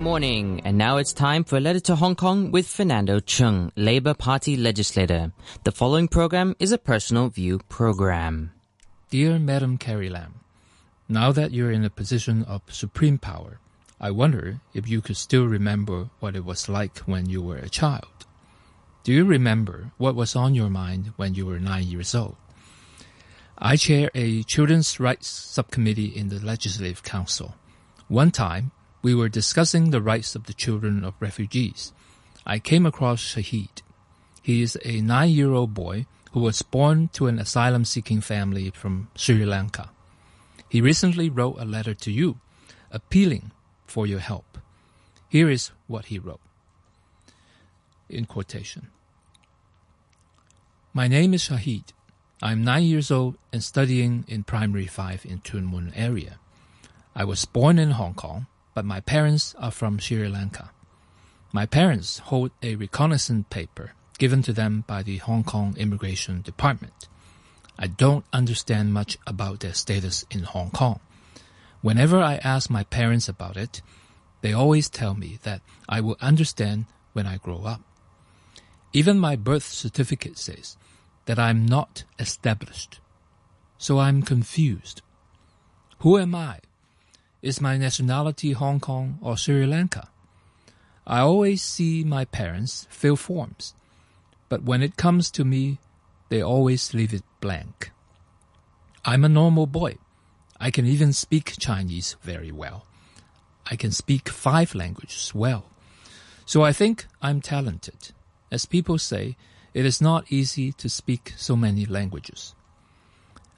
Good morning, and now it's time for a letter to Hong Kong with Fernando Cheung, Labour Party legislator. The following program is a personal view program. Dear Madam Carrie Lam, now that you're in a position of supreme power, I wonder if you could still remember what it was like when you were a child. Do you remember what was on your mind when you were nine years old? I chair a children's rights subcommittee in the Legislative Council. One time, we were discussing the rights of the children of refugees. I came across Shahid. He is a nine-year-old boy who was born to an asylum-seeking family from Sri Lanka. He recently wrote a letter to you, appealing for your help. Here is what he wrote. In quotation. My name is Shahid. I'm nine years old and studying in primary five in Tuen Mun area. I was born in Hong Kong but my parents are from Sri Lanka. My parents hold a recognizance paper given to them by the Hong Kong Immigration Department. I don't understand much about their status in Hong Kong. Whenever I ask my parents about it, they always tell me that I will understand when I grow up. Even my birth certificate says that I'm not established. So I'm confused. Who am I is my nationality Hong Kong or Sri Lanka? I always see my parents fill forms, but when it comes to me, they always leave it blank. I'm a normal boy. I can even speak Chinese very well. I can speak five languages well. So I think I'm talented. As people say, it is not easy to speak so many languages.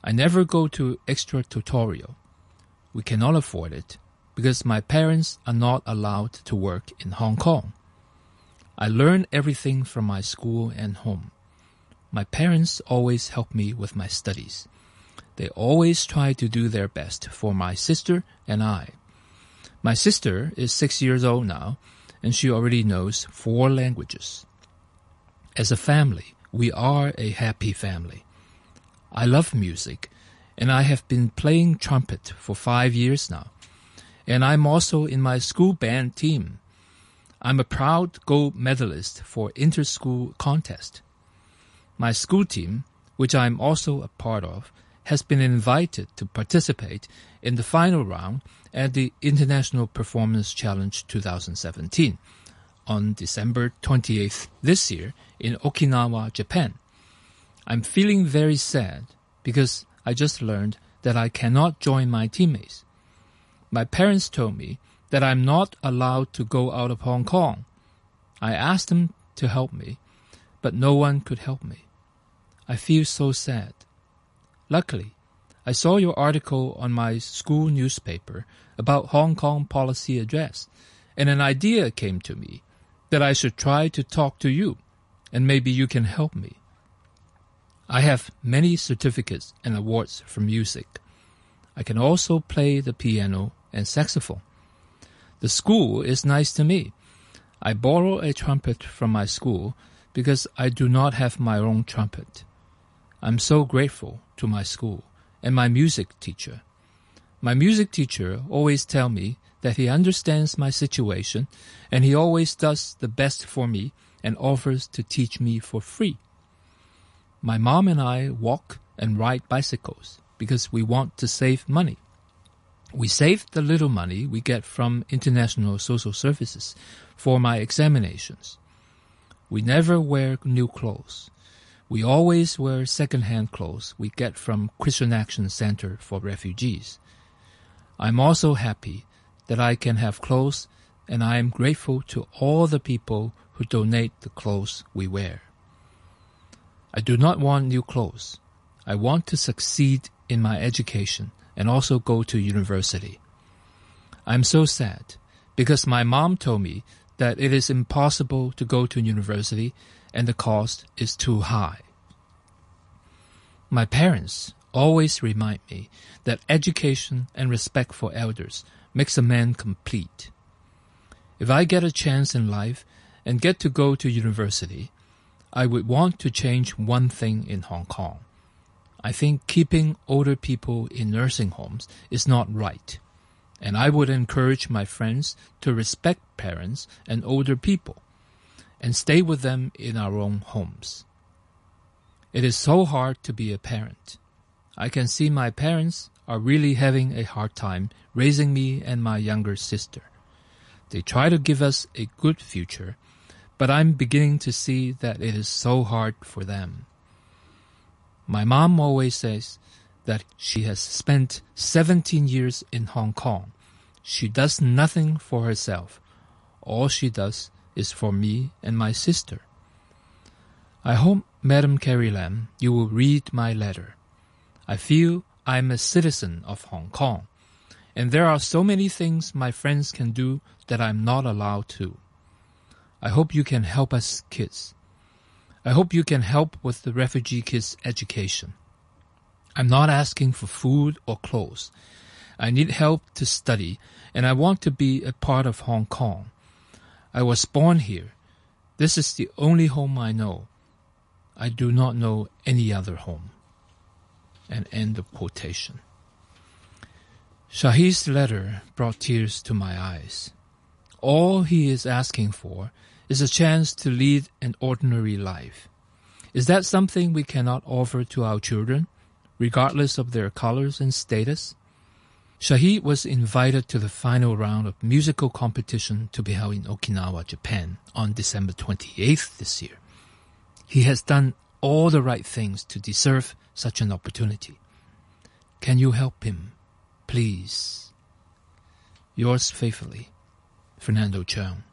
I never go to extra tutorial. We cannot afford it because my parents are not allowed to work in Hong Kong. I learn everything from my school and home. My parents always help me with my studies. They always try to do their best for my sister and I. My sister is six years old now, and she already knows four languages. As a family, we are a happy family. I love music and I have been playing trumpet for five years now. And I'm also in my school band team. I'm a proud gold medalist for inter-school contest. My school team, which I'm also a part of, has been invited to participate in the final round at the International Performance Challenge 2017 on December 28th this year in Okinawa, Japan. I'm feeling very sad because I just learned that I cannot join my teammates. My parents told me that I'm not allowed to go out of Hong Kong. I asked them to help me, but no one could help me. I feel so sad. Luckily, I saw your article on my school newspaper about Hong Kong policy address, and an idea came to me that I should try to talk to you, and maybe you can help me. I have many certificates and awards for music. I can also play the piano and saxophone. The school is nice to me. I borrow a trumpet from my school because I do not have my own trumpet. I'm so grateful to my school and my music teacher. My music teacher always tell me that he understands my situation and he always does the best for me and offers to teach me for free. My mom and I walk and ride bicycles because we want to save money. We save the little money we get from international social services for my examinations. We never wear new clothes. We always wear second-hand clothes we get from Christian Action Center for Refugees. I'm also happy that I can have clothes and I am grateful to all the people who donate the clothes we wear. I do not want new clothes. I want to succeed in my education and also go to university. I'm so sad because my mom told me that it is impossible to go to university and the cost is too high. My parents always remind me that education and respect for elders makes a man complete. If I get a chance in life and get to go to university, I would want to change one thing in Hong Kong. I think keeping older people in nursing homes is not right. and I would encourage my friends to respect parents and older people and stay with them in our own homes. It is so hard to be a parent. I can see my parents are really having a hard time raising me and my younger sister. They try to give us a good future, but I'm beginning to see that it is so hard for them. My mom always says that she has spent 17 years in Hong Kong. She does nothing for herself. All she does is for me and my sister. I hope, Madam Carrie Lam, you will read my letter. I feel I'm a citizen of Hong Kong, and there are so many things my friends can do that I'm not allowed to. I hope you can help us kids. I hope you can help with the refugee kids' education. I'm not asking for food or clothes. I need help to study, and I want to be a part of Hong Kong. I was born here. This is the only home I know. I do not know any other home. And end of quotation. Shahid's letter brought tears to my eyes. All he is asking for is a chance to lead an ordinary life. Is that something we cannot offer to our children, regardless of their colors and status? Shahid was invited to the final round of musical competition to be held in Okinawa, Japan on December 28th this year. He has done all the right things to deserve such an opportunity. Can you help him, please? Yours faithfully, Fernando Cheung.